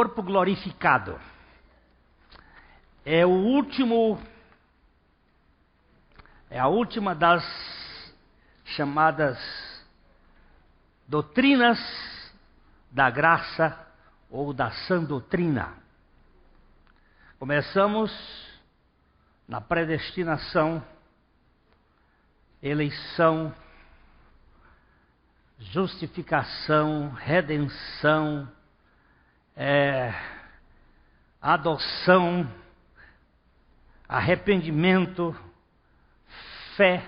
corpo glorificado. É o último é a última das chamadas doutrinas da graça ou da sã doutrina. Começamos na predestinação, eleição, justificação, redenção, é, adoção, arrependimento, fé,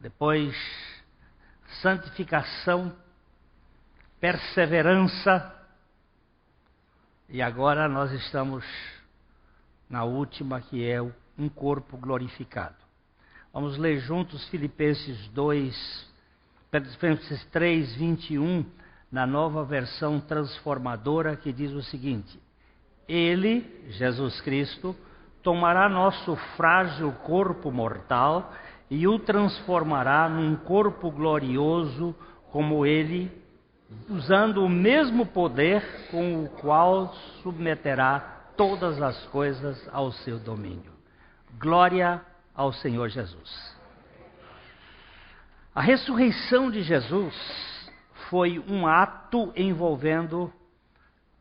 depois santificação, perseverança, e agora nós estamos na última que é um corpo glorificado. Vamos ler juntos Filipenses 2, Filipenses 3, 21, na nova versão transformadora, que diz o seguinte: Ele, Jesus Cristo, tomará nosso frágil corpo mortal e o transformará num corpo glorioso como ele, usando o mesmo poder com o qual submeterá todas as coisas ao seu domínio. Glória ao Senhor Jesus. A ressurreição de Jesus foi um ato envolvendo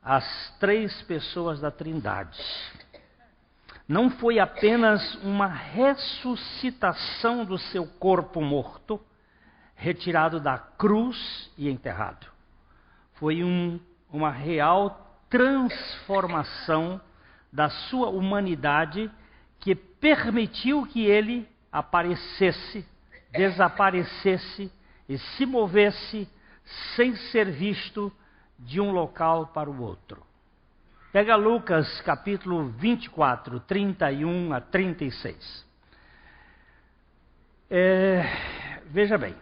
as três pessoas da Trindade não foi apenas uma ressuscitação do seu corpo morto, retirado da cruz e enterrado. Foi um, uma real transformação da sua humanidade que permitiu que ele aparecesse, desaparecesse e se movesse sem ser visto de um local para o outro. Pega Lucas capítulo 24, 31 a 36. É, veja bem,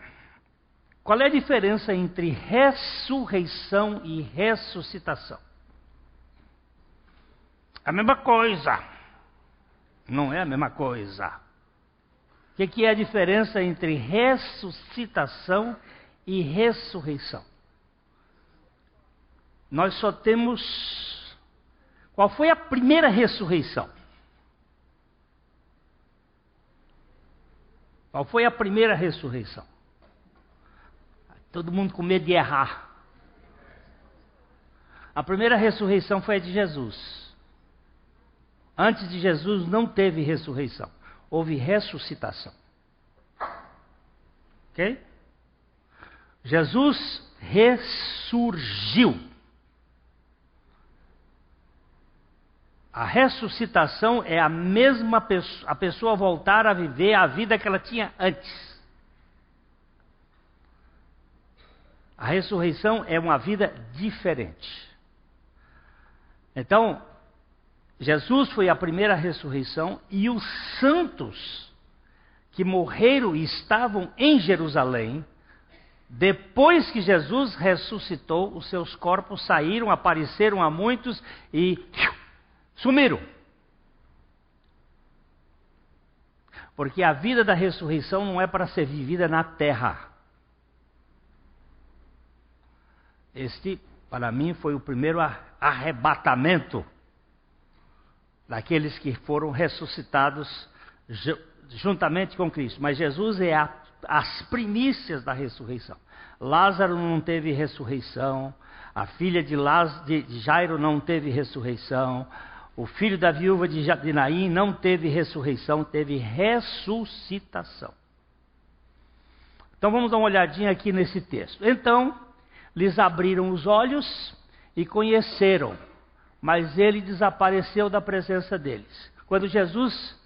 qual é a diferença entre ressurreição e ressuscitação? A mesma coisa. Não é a mesma coisa. O que, que é a diferença entre ressuscitação e ressurreição? Nós só temos qual foi a primeira ressurreição? Qual foi a primeira ressurreição? Todo mundo com medo de errar. A primeira ressurreição foi a de Jesus. Antes de Jesus não teve ressurreição, houve ressuscitação. Ok? Jesus ressurgiu. A ressuscitação é a mesma pessoa, a pessoa voltar a viver a vida que ela tinha antes. A ressurreição é uma vida diferente. Então, Jesus foi a primeira ressurreição e os santos que morreram e estavam em Jerusalém, depois que Jesus ressuscitou, os seus corpos saíram, apareceram a muitos e Sumiram. Porque a vida da ressurreição não é para ser vivida na terra. Este, para mim, foi o primeiro arrebatamento daqueles que foram ressuscitados juntamente com Cristo. Mas Jesus é a, as primícias da ressurreição. Lázaro não teve ressurreição, a filha de, de Jairo não teve ressurreição, o filho da viúva de Naim não teve ressurreição, teve ressuscitação. Então vamos dar uma olhadinha aqui nesse texto. Então, lhes abriram os olhos e conheceram, mas ele desapareceu da presença deles. Quando Jesus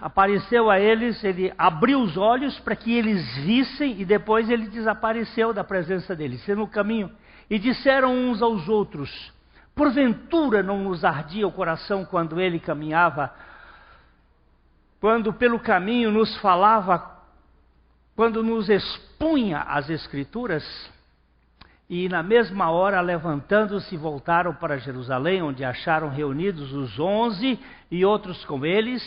apareceu a eles, ele abriu os olhos para que eles vissem e depois ele desapareceu da presença deles, no caminho. E disseram uns aos outros: Porventura não nos ardia o coração quando ele caminhava, quando pelo caminho nos falava, quando nos expunha as Escrituras? E na mesma hora, levantando-se, voltaram para Jerusalém, onde acharam reunidos os onze e outros com eles,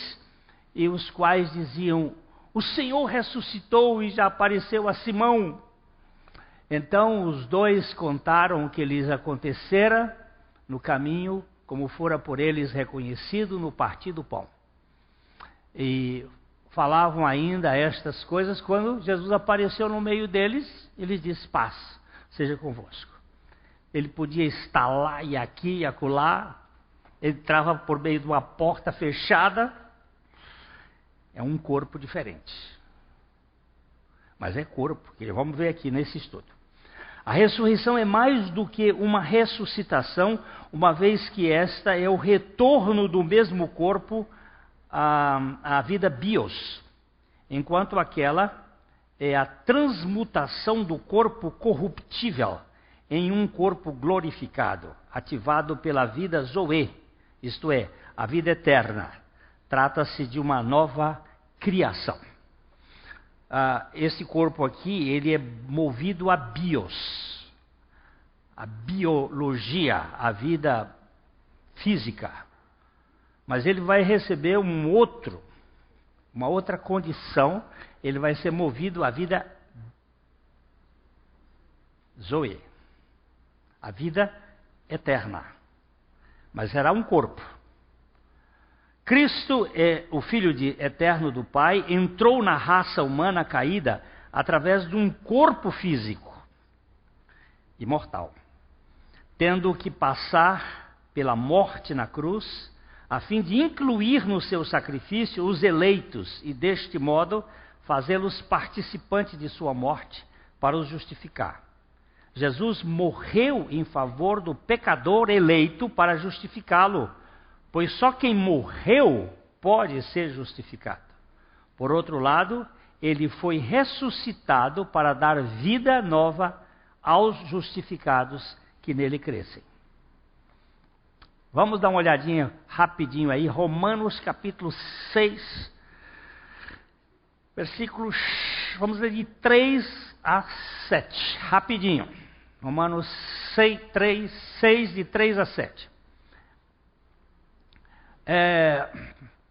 e os quais diziam: O Senhor ressuscitou e já apareceu a Simão. Então os dois contaram o que lhes acontecera no caminho, como fora por eles reconhecido no partir do pão. E falavam ainda estas coisas quando Jesus apareceu no meio deles e lhes disse: Paz, seja convosco. Ele podia estar lá e aqui e acolá, entrava por meio de uma porta fechada. É um corpo diferente. Mas é corpo, que vamos ver aqui nesse estudo. A ressurreição é mais do que uma ressuscitação, uma vez que esta é o retorno do mesmo corpo à, à vida bios, enquanto aquela é a transmutação do corpo corruptível em um corpo glorificado, ativado pela vida Zoe, isto é, a vida eterna. Trata-se de uma nova criação. Ah, esse corpo aqui, ele é movido a bios, a biologia, a vida física. Mas ele vai receber um outro, uma outra condição, ele vai ser movido à vida Zoe, a vida eterna. Mas será um corpo. Cristo é o Filho de, eterno do Pai, entrou na raça humana caída através de um corpo físico imortal, tendo que passar pela morte na cruz, a fim de incluir no seu sacrifício os eleitos e, deste modo, fazê-los participantes de sua morte para os justificar. Jesus morreu em favor do pecador eleito para justificá-lo pois só quem morreu pode ser justificado. Por outro lado, ele foi ressuscitado para dar vida nova aos justificados que nele crescem. Vamos dar uma olhadinha rapidinho aí, Romanos capítulo 6, versículos, vamos ler de 3 a 7, rapidinho. Romanos 6, 3, 6 de 3 a 7. É,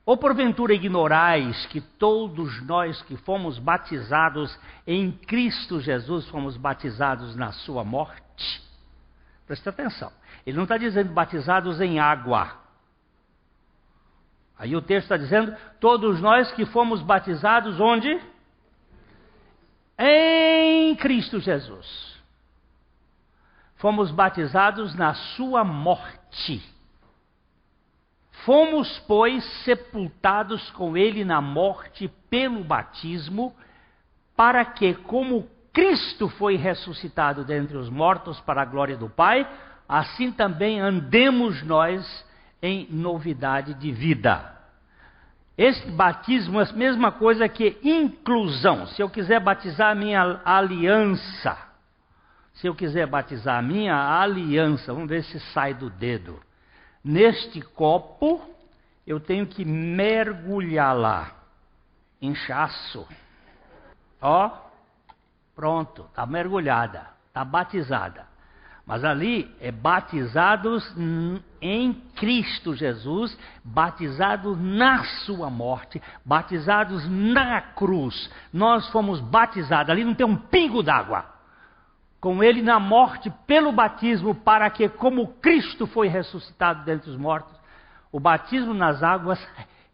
ou porventura ignorais que todos nós que fomos batizados em Cristo Jesus fomos batizados na sua morte? Presta atenção. Ele não está dizendo batizados em água. Aí o texto está dizendo: todos nós que fomos batizados onde? Em Cristo Jesus. Fomos batizados na sua morte. Fomos, pois, sepultados com ele na morte pelo batismo, para que, como Cristo foi ressuscitado dentre os mortos para a glória do Pai, assim também andemos nós em novidade de vida. Este batismo é a mesma coisa que inclusão. Se eu quiser batizar a minha aliança, se eu quiser batizar a minha aliança, vamos ver se sai do dedo. Neste copo, eu tenho que mergulhar lá. Inchaço. Ó, pronto, está mergulhada, está batizada. Mas ali é batizados em Cristo Jesus, batizados na sua morte, batizados na cruz. Nós fomos batizados, ali não tem um pingo d'água com ele na morte pelo batismo, para que, como Cristo foi ressuscitado dentre os mortos, o batismo nas águas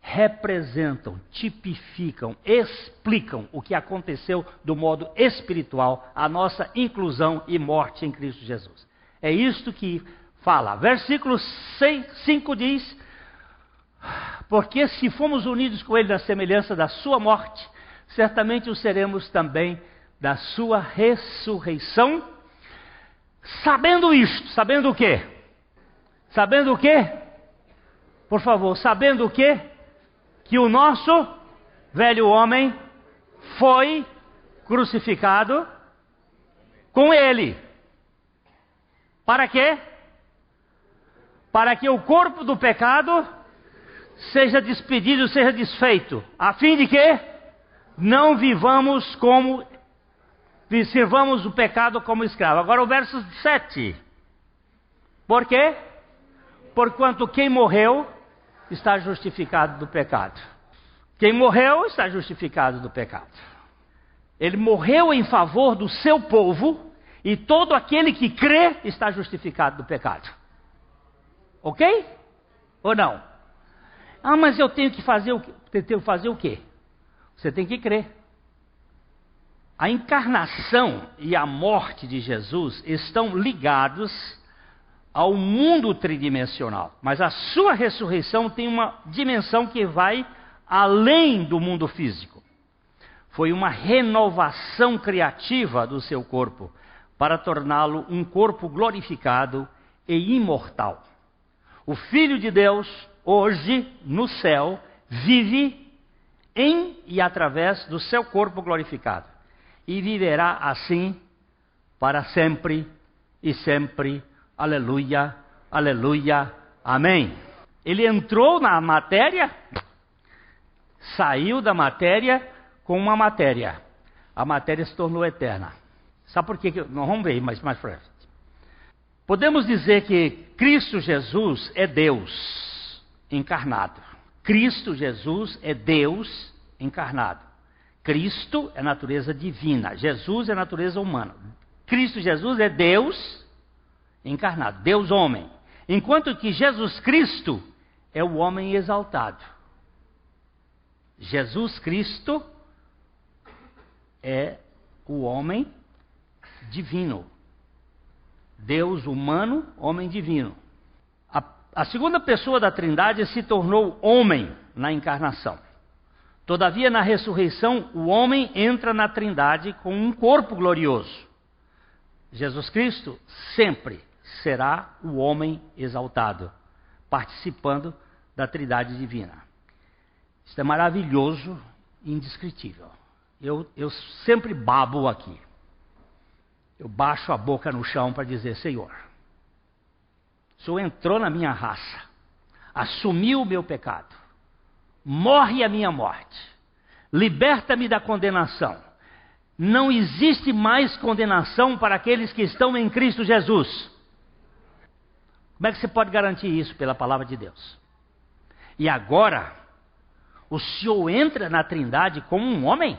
representam, tipificam, explicam o que aconteceu do modo espiritual, a nossa inclusão e morte em Cristo Jesus. É isto que fala. Versículo 5 diz: Porque se fomos unidos com Ele na semelhança da Sua morte, certamente o seremos também da sua ressurreição, sabendo isto, sabendo o quê? Sabendo o quê? Por favor, sabendo o quê? Que o nosso velho homem foi crucificado com ele. Para quê? Para que o corpo do pecado seja despedido, seja desfeito, a fim de que não vivamos como sirvamos o pecado como escravo. Agora o verso 7. Por quê? Porquanto quem morreu está justificado do pecado. Quem morreu está justificado do pecado. Ele morreu em favor do seu povo E todo aquele que crê está justificado do pecado. Ok? Ou não? Ah, mas eu tenho que fazer o quê? Tenho que fazer o quê? Você tem que crer. A encarnação e a morte de Jesus estão ligados ao mundo tridimensional, mas a sua ressurreição tem uma dimensão que vai além do mundo físico. Foi uma renovação criativa do seu corpo para torná-lo um corpo glorificado e imortal. O Filho de Deus, hoje, no céu, vive em e através do seu corpo glorificado. E viverá assim para sempre e sempre. Aleluia, aleluia, amém. Ele entrou na matéria, saiu da matéria com uma matéria. A matéria se tornou eterna. Sabe por quê? Nós vamos ver mais, mais frente. Podemos dizer que Cristo Jesus é Deus encarnado. Cristo Jesus é Deus encarnado. Cristo é natureza divina, Jesus é natureza humana. Cristo Jesus é Deus encarnado, Deus homem. Enquanto que Jesus Cristo é o homem exaltado. Jesus Cristo é o homem divino. Deus humano, homem divino. A, a, segunda pessoa da Trindade se tornou homem na encarnação. Todavia, na ressurreição, o homem entra na Trindade com um corpo glorioso. Jesus Cristo sempre será o homem exaltado, participando da Trindade divina. Isso é maravilhoso e indescritível. Eu, eu sempre babo aqui. Eu baixo a boca no chão para dizer: Senhor, o Senhor entrou na minha raça, assumiu o meu pecado, morre a minha morte, liberta-me da condenação. Não existe mais condenação para aqueles que estão em Cristo Jesus. Como é que você pode garantir isso pela palavra de Deus? E agora, o Senhor entra na Trindade como um homem.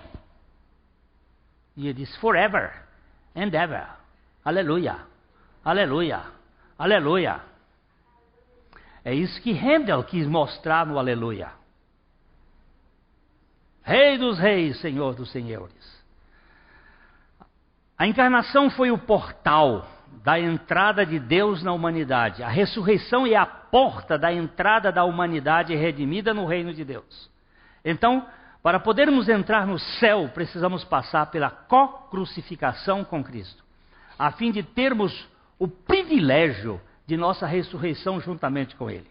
E ele diz: forever and ever. Aleluia, aleluia, aleluia. É isso que Handel quis mostrar no Aleluia. Rei dos reis, Senhor dos senhores. A encarnação foi o portal da entrada de Deus na humanidade. A ressurreição é a porta da entrada da humanidade redimida no reino de Deus. Então, para podermos entrar no céu, precisamos passar pela co-crucificação com Cristo, a fim de termos o privilégio de nossa ressurreição juntamente com Ele.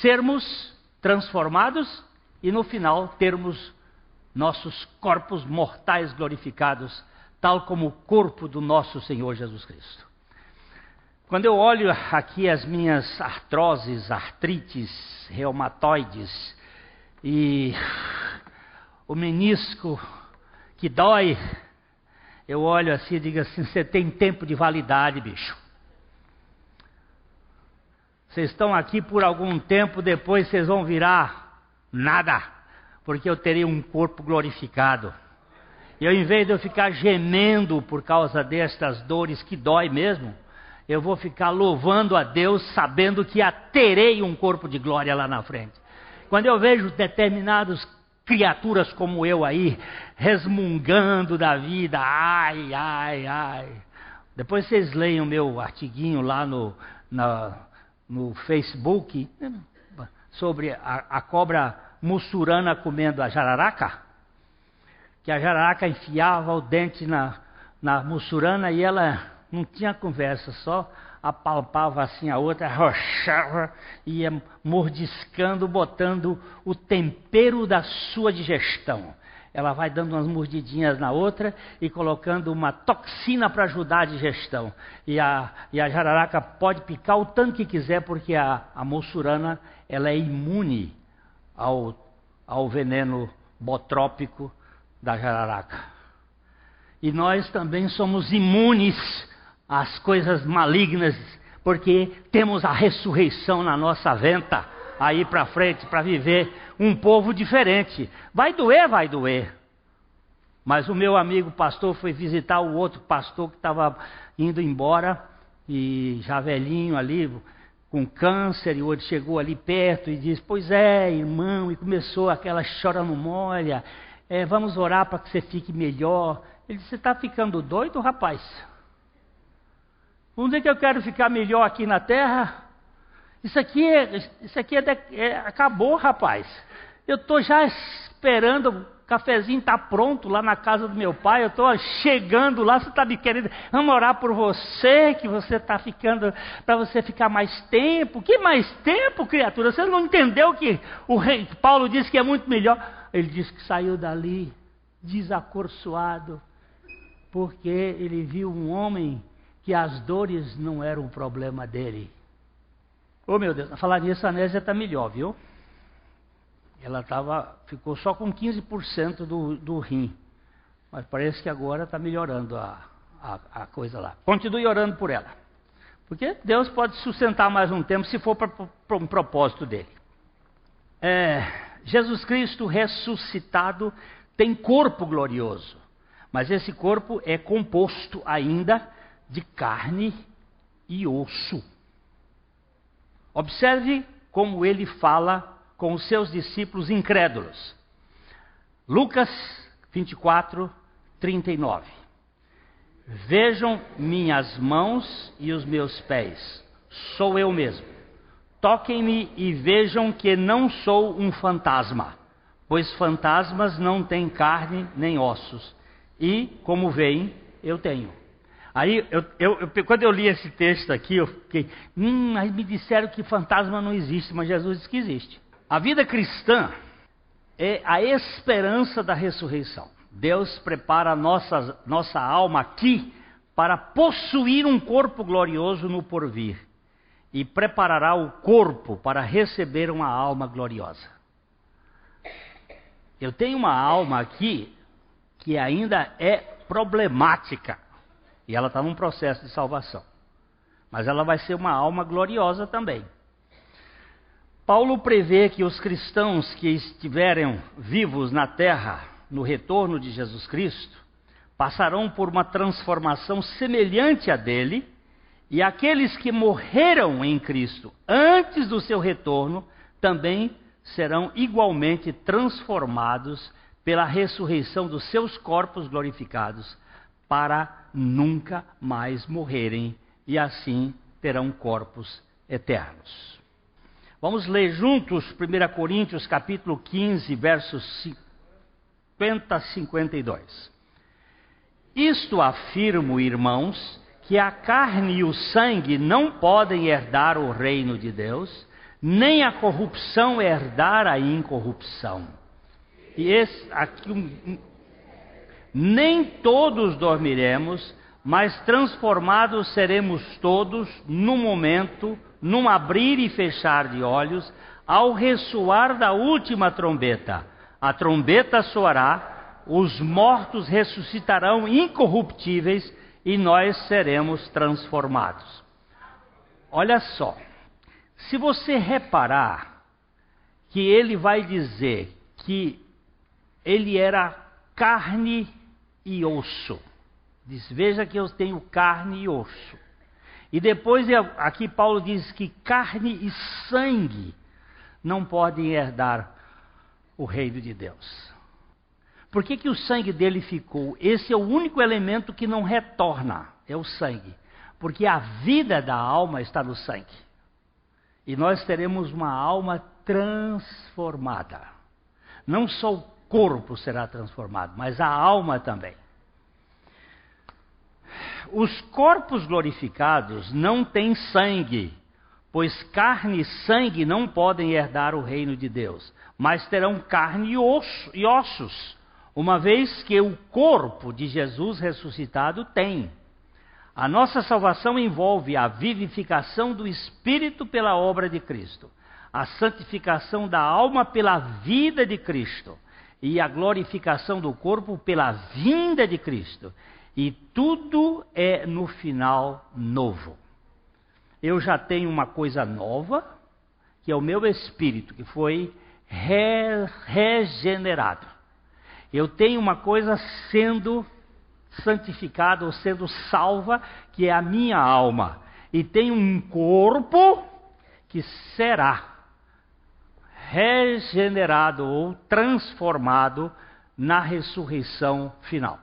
Sermos transformados e no final termos nossos corpos mortais glorificados, tal como o corpo do nosso Senhor Jesus Cristo. Quando eu olho aqui as minhas artroses, artrites, reumatoides e o menisco que dói, eu olho assim e digo assim: você tem tempo de validade, bicho. Vocês estão aqui por algum tempo, depois vocês vão virar nada, porque eu terei um corpo glorificado. E ao invés de eu ficar gemendo por causa destas dores que dói mesmo, eu vou ficar louvando a Deus, sabendo que terei um corpo de glória lá na frente. Quando eu vejo determinados criaturas como eu aí, resmungando da vida, ai, ai, ai. Depois vocês leiam o meu artiguinho lá no, na, no Facebook sobre a, a cobra mussurana comendo a jararaca. Que a jararaca enfiava o dente na, na mussurana e ela não tinha conversa, só apalpava assim a outra, arrochava, ia mordiscando, botando o tempero da sua digestão. Ela vai dando umas mordidinhas na outra e colocando uma toxina para ajudar a digestão. E a, e a jararaca pode picar o tanto que quiser, porque a, a mussurana ela é imune ao, ao veneno botrópico da jararaca. E nós também somos imunes as coisas malignas, porque temos a ressurreição na nossa venta aí para frente para viver um povo diferente. Vai doer, vai doer. Mas o meu amigo pastor foi visitar o outro pastor que estava indo embora, e já velhinho ali, com câncer, e outro chegou ali perto e disse: Pois é, irmão, e começou aquela chora no molha, é, vamos orar para que você fique melhor. Ele disse: Você está ficando doido, rapaz? Vamos dizer que eu quero ficar melhor aqui na terra? Isso aqui, é, isso aqui é, é acabou, rapaz. Eu estou já esperando, cafezinho está pronto lá na casa do meu pai, eu estou chegando lá, você está me querendo, vamos orar por você, que você está ficando, para você ficar mais tempo. Que mais tempo, criatura? Você não entendeu que o rei Paulo disse que é muito melhor? Ele disse que saiu dali desacorçoado, porque ele viu um homem que as dores não eram o problema dele. Oh meu Deus, falar nisso a está melhor, viu? Ela tava, ficou só com 15% do, do rim. Mas parece que agora está melhorando a, a, a, coisa lá. Continue orando por ela. Porque Deus pode sustentar mais um tempo se for para um propósito dele. É, Jesus Cristo ressuscitado tem corpo glorioso. Mas esse corpo é composto ainda de carne e osso. Observe como ele fala com os seus discípulos incrédulos. Lucas 24, 39. Vejam minhas mãos e os meus pés, sou eu mesmo. Toquem-me e vejam que não sou um fantasma, pois fantasmas não têm carne nem ossos, e, como veem, eu tenho. Aí, eu, eu, eu, quando eu li esse texto aqui, eu fiquei, hum, aí me disseram que fantasma não existe, mas Jesus diz que existe. A vida cristã é a esperança da ressurreição. Deus prepara a nossa, nossa alma aqui para possuir um corpo glorioso no porvir e preparará o corpo para receber uma alma gloriosa. Eu tenho uma alma aqui que ainda é problemática. E ela está num processo de salvação. Mas ela vai ser uma alma gloriosa também. Paulo prevê que os cristãos que estiverem vivos na terra no retorno de Jesus Cristo passarão por uma transformação semelhante à dele, e aqueles que morreram em Cristo antes do seu retorno também serão igualmente transformados pela ressurreição dos seus corpos glorificados para nunca mais morrerem e assim terão corpos eternos. Vamos ler juntos 1 Coríntios capítulo 15, versos 50 a 52. Isto afirmo, irmãos, que a carne e o sangue não podem herdar o reino de Deus, nem a corrupção herdar a incorrupção. E esse aqui nem todos dormiremos, mas transformados seremos todos no momento, num abrir e fechar de olhos, ao ressoar da última trombeta. A trombeta soará, os mortos ressuscitarão incorruptíveis e nós seremos transformados. Olha só, se você reparar que ele vai dizer que ele era carne e osso. Diz: Veja que eu tenho carne e osso. E depois aqui Paulo diz que carne e sangue não podem herdar o reino de Deus. Por que, que o sangue dele ficou? Esse é o único elemento que não retorna, é o sangue. Porque a vida da alma está no sangue. E nós teremos uma alma transformada. Não só o corpo será transformado, mas a alma também. Os corpos glorificados não têm sangue, pois carne e sangue não podem herdar o reino de Deus, mas terão carne e, osso, e ossos, uma vez que o corpo de Jesus ressuscitado tem. A nossa salvação envolve a vivificação do espírito pela obra de Cristo, a santificação da alma pela vida de Cristo e a glorificação do corpo pela vinda de Cristo. E tudo é no final novo. Eu já tenho uma coisa nova, que é o meu espírito, que foi re regenerado. Eu tenho uma coisa sendo santificada ou sendo salva, que é a minha alma. E tenho um corpo que será regenerado ou transformado na ressurreição final.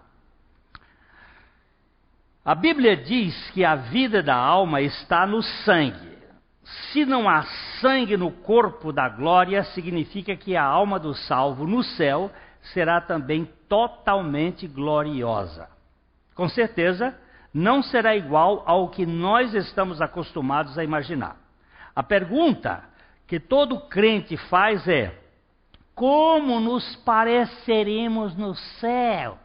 A Bíblia diz que a vida da alma está no sangue. Se não há sangue no corpo da glória, significa que a alma do salvo no céu será também totalmente gloriosa. Com certeza, não será igual ao que nós estamos acostumados a imaginar. A pergunta que todo crente faz é: como nos pareceremos no céu?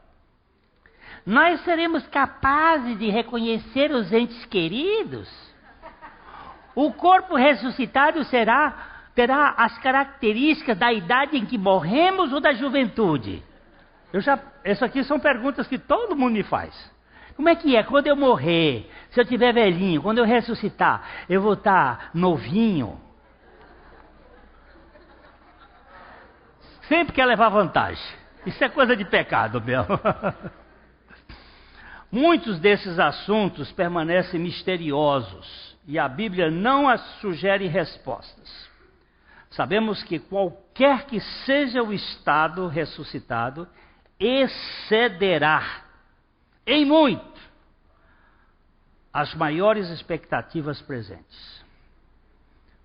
Nós seremos capazes de reconhecer os entes queridos? O corpo ressuscitado será terá as características da idade em que morremos ou da juventude? Eu já, essas aqui são perguntas que todo mundo me faz. Como é que é? Quando eu morrer, se eu tiver velhinho, quando eu ressuscitar, eu vou estar novinho? Sempre quer levar vantagem. Isso é coisa de pecado meu. Muitos desses assuntos permanecem misteriosos e a Bíblia não as sugere respostas. Sabemos que qualquer que seja o estado ressuscitado, excederá em muito as maiores expectativas presentes.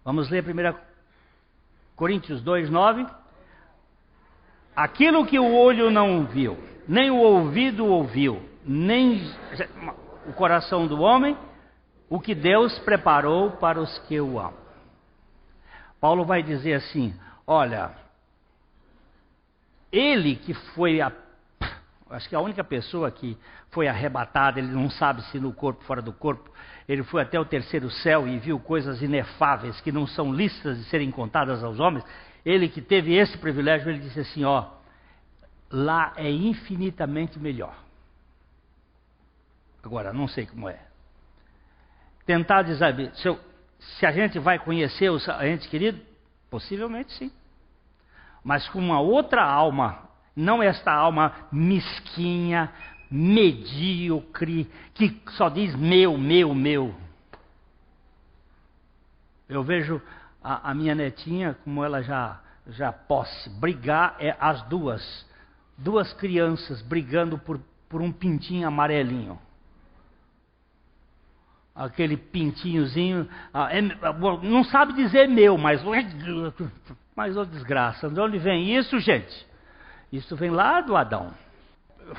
Vamos ler 1 Coríntios 2, 9. Aquilo que o olho não viu, nem o ouvido ouviu, nem o coração do homem, o que Deus preparou para os que o amam. Paulo vai dizer assim: olha, ele que foi a. Acho que a única pessoa que foi arrebatada, ele não sabe se no corpo, fora do corpo, ele foi até o terceiro céu e viu coisas inefáveis que não são listas de serem contadas aos homens. Ele que teve esse privilégio, ele disse assim: ó, lá é infinitamente melhor. Agora, não sei como é. Tentar dizer, se, se a gente vai conhecer os entes queridos, possivelmente sim. Mas com uma outra alma, não esta alma mesquinha, medíocre, que só diz meu, meu, meu. Eu vejo a, a minha netinha, como ela já, já posse, brigar, é as duas, duas crianças brigando por, por um pintinho amarelinho aquele pintinhozinho, ah, é, não sabe dizer meu, mas mas ô desgraça, de onde vem isso, gente? Isso vem lá do Adão.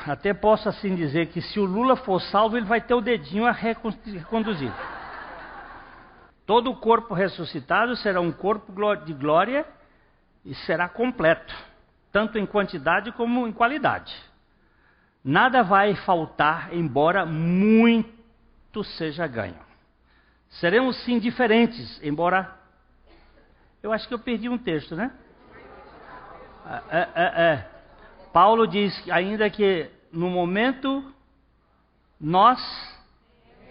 Até posso assim dizer que se o Lula for salvo, ele vai ter o dedinho a reconduzir. Todo o corpo ressuscitado será um corpo de glória e será completo, tanto em quantidade como em qualidade. Nada vai faltar, embora muito seja ganho. Seremos sim diferentes, embora. Eu acho que eu perdi um texto, né? É, é, é. é. Paulo diz ainda que no momento nós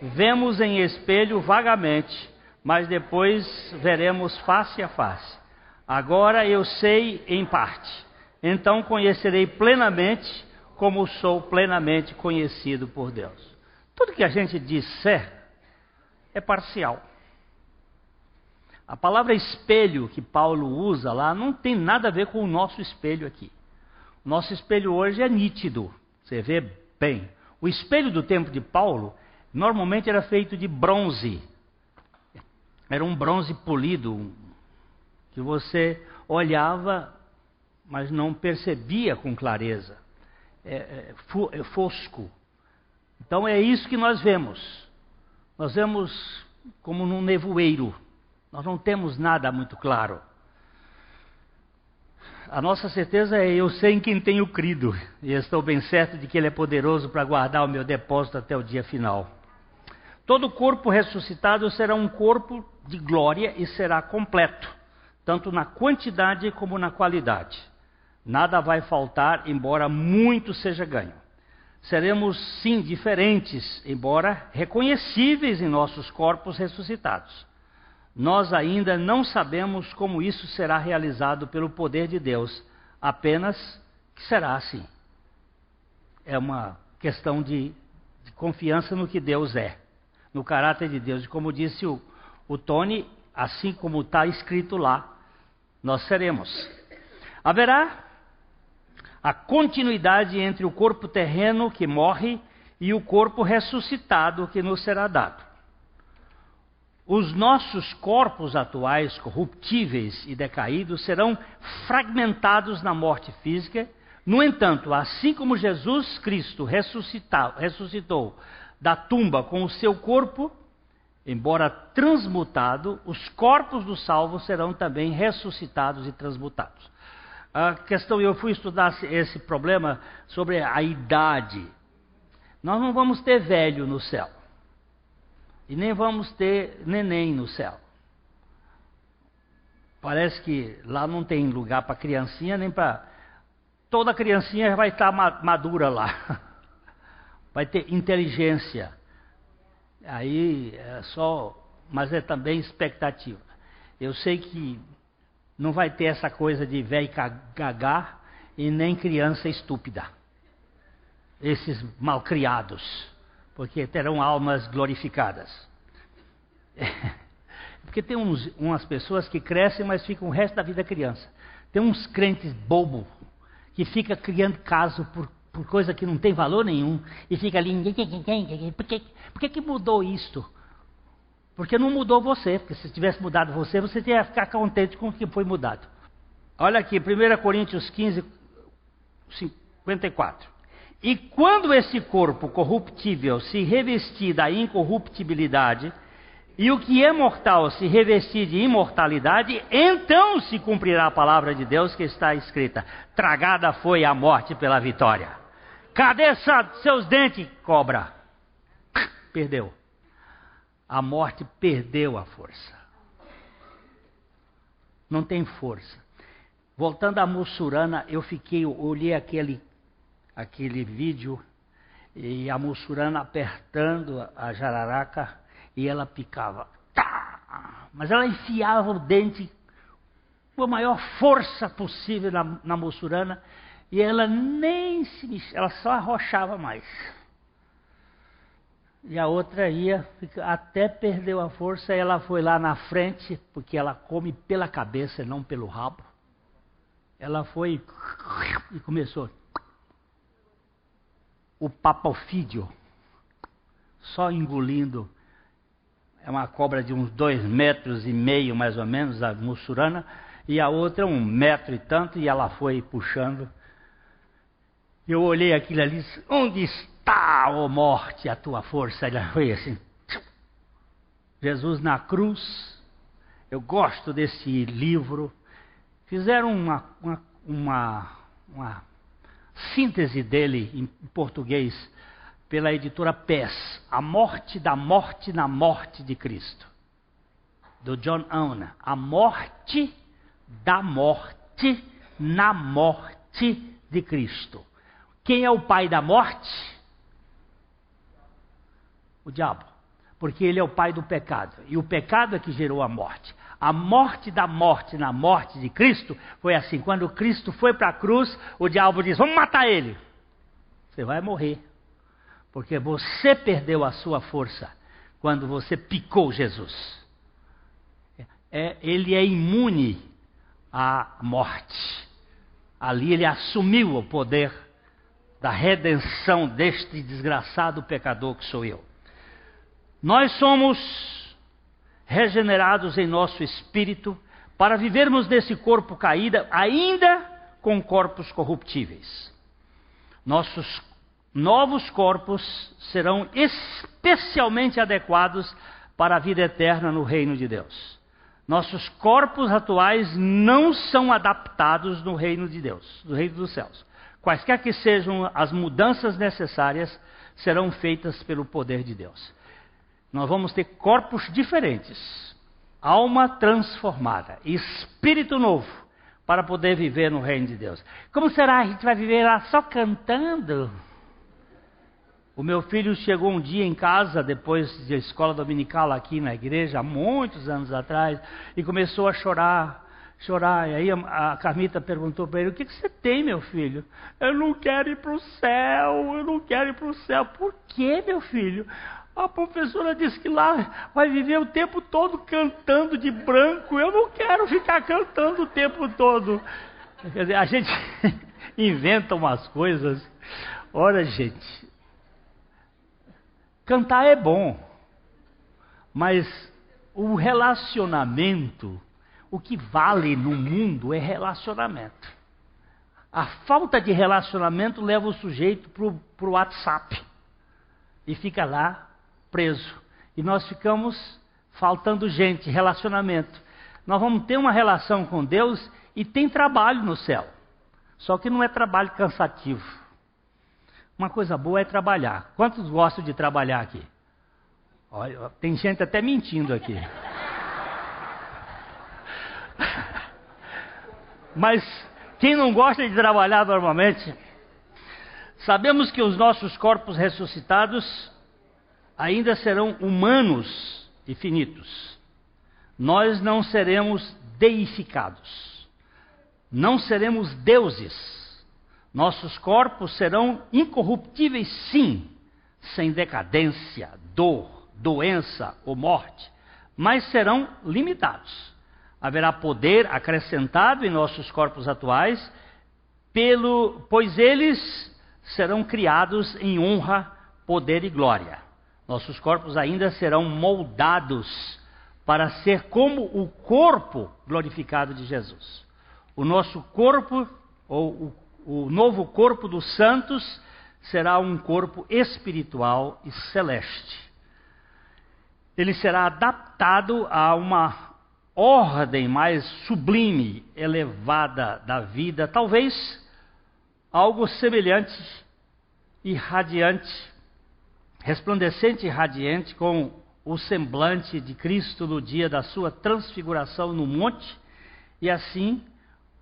vemos em espelho vagamente, mas depois veremos face a face. Agora eu sei em parte, então conhecerei plenamente como sou plenamente conhecido por Deus. Tudo que a gente disser é parcial. A palavra espelho que Paulo usa lá não tem nada a ver com o nosso espelho aqui. O nosso espelho hoje é nítido, você vê bem. O espelho do tempo de Paulo normalmente era feito de bronze. Era um bronze polido que você olhava, mas não percebia com clareza. É, é, é fosco. Então é isso que nós vemos. Nós vemos como num nevoeiro. Nós não temos nada muito claro. A nossa certeza é eu sei em quem tenho crido e estou bem certo de que Ele é poderoso para guardar o meu depósito até o dia final. Todo corpo ressuscitado será um corpo de glória e será completo, tanto na quantidade como na qualidade. Nada vai faltar, embora muito seja ganho seremos sim diferentes, embora reconhecíveis em nossos corpos ressuscitados. Nós ainda não sabemos como isso será realizado pelo poder de Deus, apenas que será assim. é uma questão de, de confiança no que Deus é, no caráter de Deus. E como disse o, o Tony, assim como está escrito lá, nós seremos. Haverá a continuidade entre o corpo terreno que morre e o corpo ressuscitado que nos será dado. Os nossos corpos atuais, corruptíveis e decaídos, serão fragmentados na morte física. No entanto, assim como Jesus Cristo ressuscitou da tumba com o seu corpo, embora transmutado, os corpos dos salvos serão também ressuscitados e transmutados. A questão, eu fui estudar esse problema sobre a idade. Nós não vamos ter velho no céu. E nem vamos ter neném no céu. Parece que lá não tem lugar para criancinha, nem para. Toda criancinha vai estar madura lá. Vai ter inteligência. Aí é só. Mas é também expectativa. Eu sei que não vai ter essa coisa de velho gagar e nem criança estúpida. Esses malcriados porque terão almas glorificadas. Porque tem uns, umas pessoas que crescem, mas ficam o resto da vida criança. Tem uns crentes bobo que fica criando caso por, por coisa que não tem valor nenhum e fica ali, por que, por que, que mudou isto? Porque não mudou você, porque se tivesse mudado você, você ia ficar contente com o que foi mudado. Olha aqui, 1 Coríntios 15, 54. E quando esse corpo corruptível se revestir da incorruptibilidade, e o que é mortal se revestir de imortalidade, então se cumprirá a palavra de Deus que está escrita: Tragada foi a morte pela vitória. Cadê seus dentes, cobra? Perdeu. A morte perdeu a força. Não tem força. Voltando à Mussurana, eu fiquei, olhei aquele aquele vídeo e a Mussurana apertando a jararaca e ela picava. Tá! Mas ela enfiava o dente com a maior força possível na, na Mussurana e ela nem se mexia, ela só arrochava mais. E a outra ia, até perdeu a força, ela foi lá na frente, porque ela come pela cabeça, não pelo rabo. Ela foi e começou o papofídio, só engolindo. É uma cobra de uns dois metros e meio, mais ou menos, a mussurana, e a outra um metro e tanto, e ela foi puxando. Eu olhei aquilo ali, onde está, ó oh morte, a tua força? Ela foi assim. Jesus na cruz. Eu gosto desse livro. Fizeram uma, uma, uma, uma síntese dele em português pela editora PES, A Morte da Morte na Morte de Cristo, do John Owen. A Morte da Morte na Morte de Cristo. Quem é o pai da morte? O diabo. Porque ele é o pai do pecado. E o pecado é que gerou a morte. A morte da morte na morte de Cristo foi assim: quando Cristo foi para a cruz, o diabo diz: Vamos matar ele. Você vai morrer. Porque você perdeu a sua força quando você picou Jesus. É, ele é imune à morte. Ali ele assumiu o poder da redenção deste desgraçado pecador que sou eu. Nós somos regenerados em nosso espírito, para vivermos nesse corpo caído, ainda com corpos corruptíveis. Nossos novos corpos serão especialmente adequados para a vida eterna no reino de Deus. Nossos corpos atuais não são adaptados no reino de Deus, no reino dos céus. Quaisquer que sejam as mudanças necessárias, serão feitas pelo poder de Deus. Nós vamos ter corpos diferentes, alma transformada, espírito novo, para poder viver no reino de Deus. Como será? A gente vai viver lá só cantando? O meu filho chegou um dia em casa, depois de escola dominical aqui na igreja, há muitos anos atrás, e começou a chorar. chorar. E aí a, Carmita perguntou para ele: O que, que você tem, meu filho? Eu não quero ir para o céu, eu não quero ir para o céu. Por que, meu filho? A professora disse que lá vai viver o tempo todo cantando de branco. Eu não quero ficar cantando o tempo todo. Quer dizer, a gente inventa umas coisas. Ora, gente, cantar é bom, mas o relacionamento o que vale no mundo é relacionamento. A falta de relacionamento leva o sujeito para o WhatsApp e fica lá preso. E nós ficamos faltando gente, relacionamento. Nós vamos ter uma relação com Deus e tem trabalho no céu. Só que não é trabalho cansativo. Uma coisa boa é trabalhar. Quantos gostam de trabalhar aqui? Olha, tem gente até mentindo aqui. Mas quem não gosta de trabalhar normalmente, sabemos que os nossos corpos ressuscitados ainda serão humanos e finitos. Nós não seremos deificados. Não seremos deuses. Nossos corpos serão incorruptíveis, sim, sem decadência, dor, doença ou morte, mas serão limitados haverá poder acrescentado em nossos corpos atuais, pelo, pois eles serão criados em honra, poder e glória. Nossos corpos ainda serão moldados para ser como o corpo glorificado de Jesus. O nosso corpo, ou o, o novo corpo dos santos, será um corpo espiritual e celeste. Ele será adaptado a uma ordem mais sublime, elevada da vida, talvez algo semelhante e radiante, resplandecente e radiante com o semblante de Cristo no dia da sua transfiguração no monte, e assim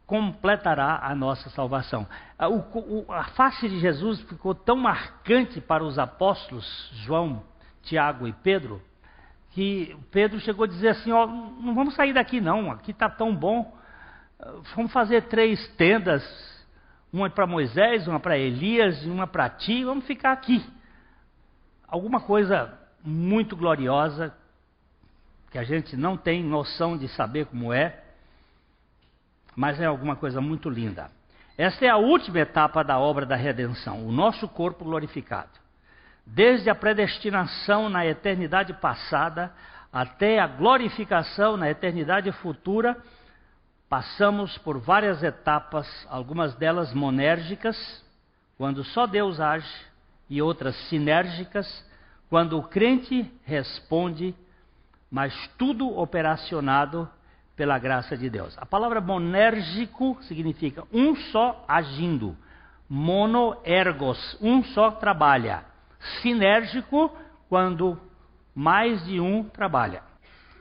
completará a nossa salvação. A, o, a face de Jesus ficou tão marcante para os apóstolos João, Tiago e Pedro, que Pedro chegou a dizer assim: ó, não vamos sair daqui não, aqui está tão bom. Vamos fazer três tendas, uma para Moisés, uma para Elias e uma para ti, vamos ficar aqui. Alguma coisa muito gloriosa, que a gente não tem noção de saber como é, mas é alguma coisa muito linda. Esta é a última etapa da obra da redenção, o nosso corpo glorificado. Desde a predestinação na eternidade passada até a glorificação na eternidade futura, passamos por várias etapas, algumas delas monérgicas, quando só Deus age, e outras sinérgicas, quando o crente responde, mas tudo operacionado pela graça de Deus. A palavra monérgico significa um só agindo, monoergos, um só trabalha sinérgico quando mais de um trabalha.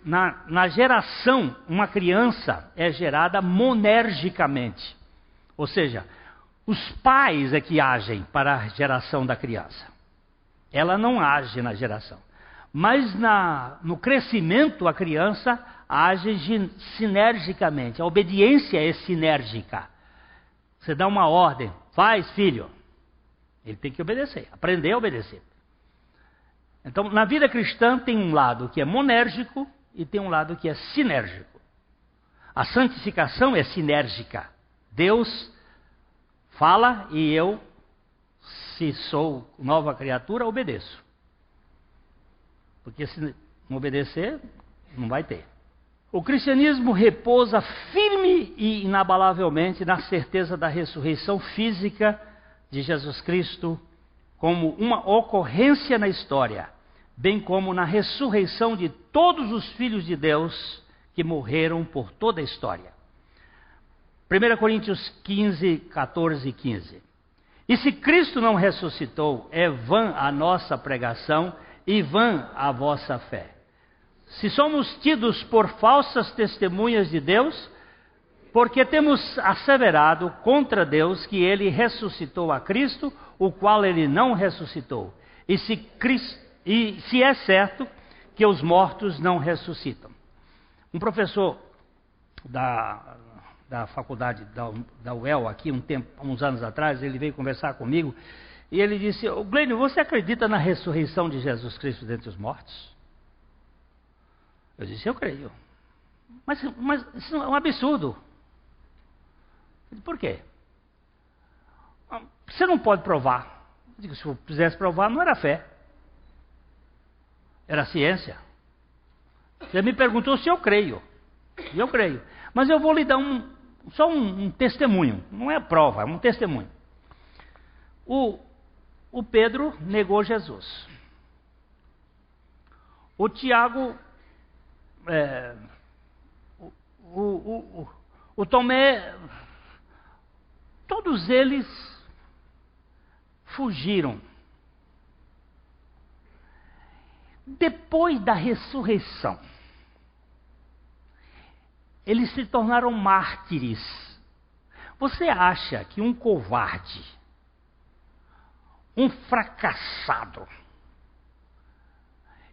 Na, na geração, uma criança é gerada monergicamente. Ou seja, os pais é que agem para a geração da criança. Ela não age na geração. Mas na, no crescimento, a criança age sinergicamente. A obediência é sinérgica. Você dá uma ordem, faz, filho. Ele tem que obedecer, aprender a obedecer. Então, na vida cristã tem um lado que é monérgico e tem um lado que é sinérgico. A santificação é sinérgica. Deus fala e eu, se sou nova criatura, obedeço. Porque se não obedecer, não vai ter. O cristianismo repousa firme e inabalavelmente na certeza da ressurreição física de Jesus Cristo como uma ocorrência na história, bem como na ressurreição de todos os filhos de Deus que morreram por toda a história. 1 Coríntios 15, 14 e 15. E se Cristo não ressuscitou, é vã a nossa pregação e vã a vossa fé. Se somos tidos por falsas testemunhas de Deus, porque temos asseverado contra Deus que ele ressuscitou a Cristo, o qual ele não ressuscitou. E se, Cristo, e se é certo que os mortos não ressuscitam. Um professor da da faculdade da, da UEL aqui um tempo, uns anos atrás, ele veio conversar comigo e ele disse: Glênio, você acredita na ressurreição de Jesus Cristo dentre os mortos? Eu disse: Eu creio. Mas, mas isso é um absurdo. Por quê? Você não pode provar. Eu digo, se eu quisesse provar, não era fé. Era ciência. Você me perguntou se eu creio. E eu creio. Mas eu vou lhe dar um, só um, um testemunho. Não é prova, é um testemunho. O, o Pedro negou Jesus. O Tiago. É, o, o, o, o Tomé. Todos eles fugiram. Depois da ressurreição, eles se tornaram mártires. Você acha que um covarde, um fracassado,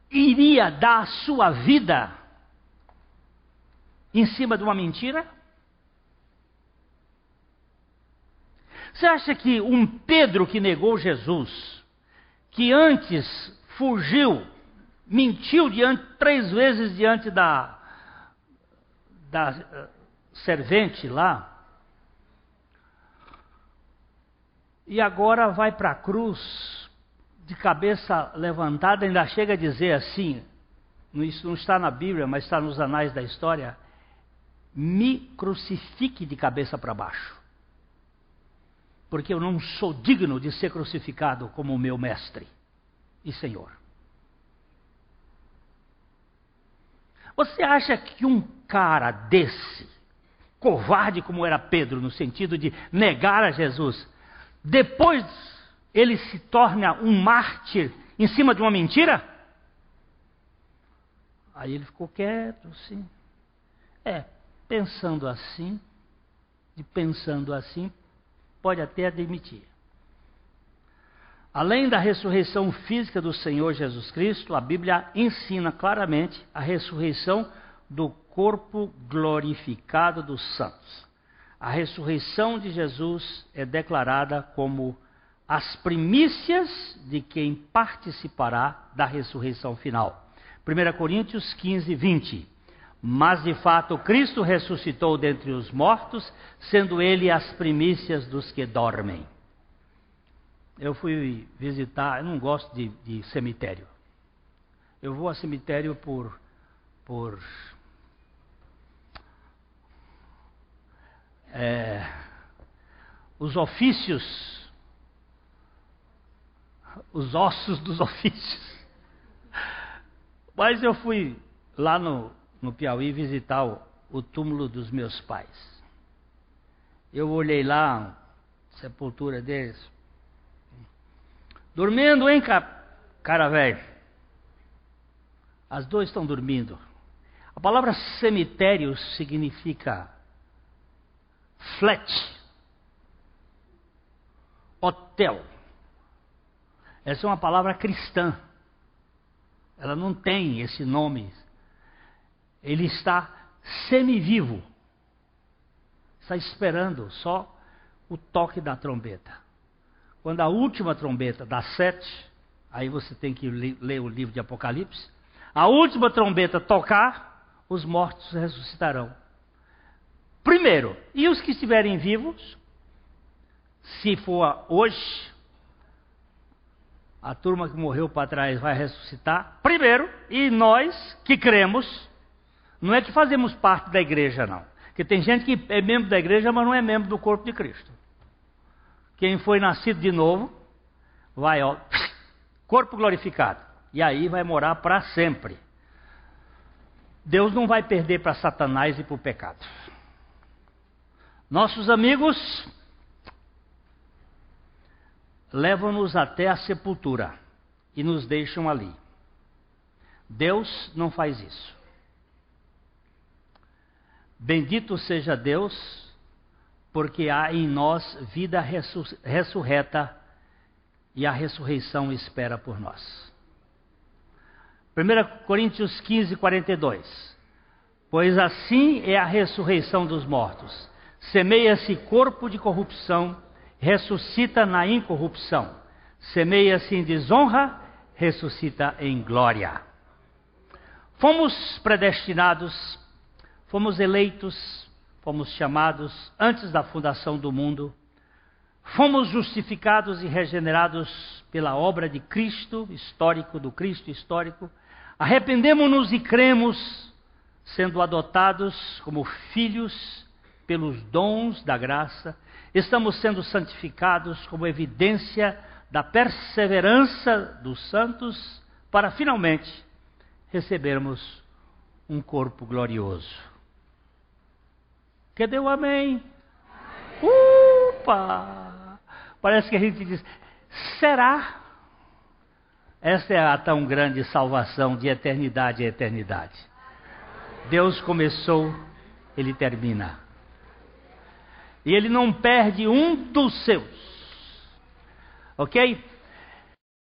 iria dar a sua vida em cima de uma mentira? Você acha que um Pedro que negou Jesus, que antes fugiu, mentiu diante, três vezes diante da, da uh, servente lá, e agora vai para a cruz de cabeça levantada, ainda chega a dizer assim: isso não está na Bíblia, mas está nos anais da história. Me crucifique de cabeça para baixo porque eu não sou digno de ser crucificado como o meu mestre e Senhor. Você acha que um cara desse, covarde como era Pedro, no sentido de negar a Jesus, depois ele se torna um mártir em cima de uma mentira? Aí ele ficou quieto, sim. É, pensando assim, de pensando assim, pode até admitir. Além da ressurreição física do Senhor Jesus Cristo, a Bíblia ensina claramente a ressurreição do corpo glorificado dos santos. A ressurreição de Jesus é declarada como as primícias de quem participará da ressurreição final. 1 Coríntios 15, 20. Mas de fato Cristo ressuscitou dentre os mortos, sendo ele as primícias dos que dormem. Eu fui visitar, eu não gosto de, de cemitério. Eu vou a cemitério por, por é, os ofícios, os ossos dos ofícios. Mas eu fui lá no, no Piauí visitar o, o túmulo dos meus pais. Eu olhei lá, sepultura deles. Dormindo, hein, cara velho? As duas estão dormindo. A palavra cemitério significa flat, hotel. Essa é uma palavra cristã. Ela não tem esse nome ele está semivivo. Está esperando só o toque da trombeta. Quando a última trombeta dá sete, aí você tem que ler o livro de Apocalipse. A última trombeta tocar, os mortos ressuscitarão. Primeiro, e os que estiverem vivos, se for hoje, a turma que morreu para trás vai ressuscitar primeiro, e nós que cremos, não é que fazemos parte da igreja, não. Porque tem gente que é membro da igreja, mas não é membro do corpo de Cristo. Quem foi nascido de novo, vai, ó, corpo glorificado. E aí vai morar para sempre. Deus não vai perder para Satanás e para o pecado. Nossos amigos levam-nos até a sepultura e nos deixam ali. Deus não faz isso. Bendito seja Deus, porque há em nós vida ressurreta e a ressurreição espera por nós. 1 Coríntios 15, 42. Pois assim é a ressurreição dos mortos. Semeia-se corpo de corrupção, ressuscita na incorrupção. Semeia-se em desonra, ressuscita em glória. Fomos predestinados, fomos eleitos, fomos chamados antes da fundação do mundo, fomos justificados e regenerados pela obra de Cristo histórico, do Cristo histórico. Arrependemos-nos e cremos, sendo adotados como filhos pelos dons da graça, estamos sendo santificados como evidência da perseverança dos santos, para finalmente recebermos um corpo glorioso. Cadê o amém? Upa! Parece que a gente diz: será? Essa é a tão grande salvação de eternidade a eternidade. Deus começou, ele termina. E ele não perde um dos seus. Ok?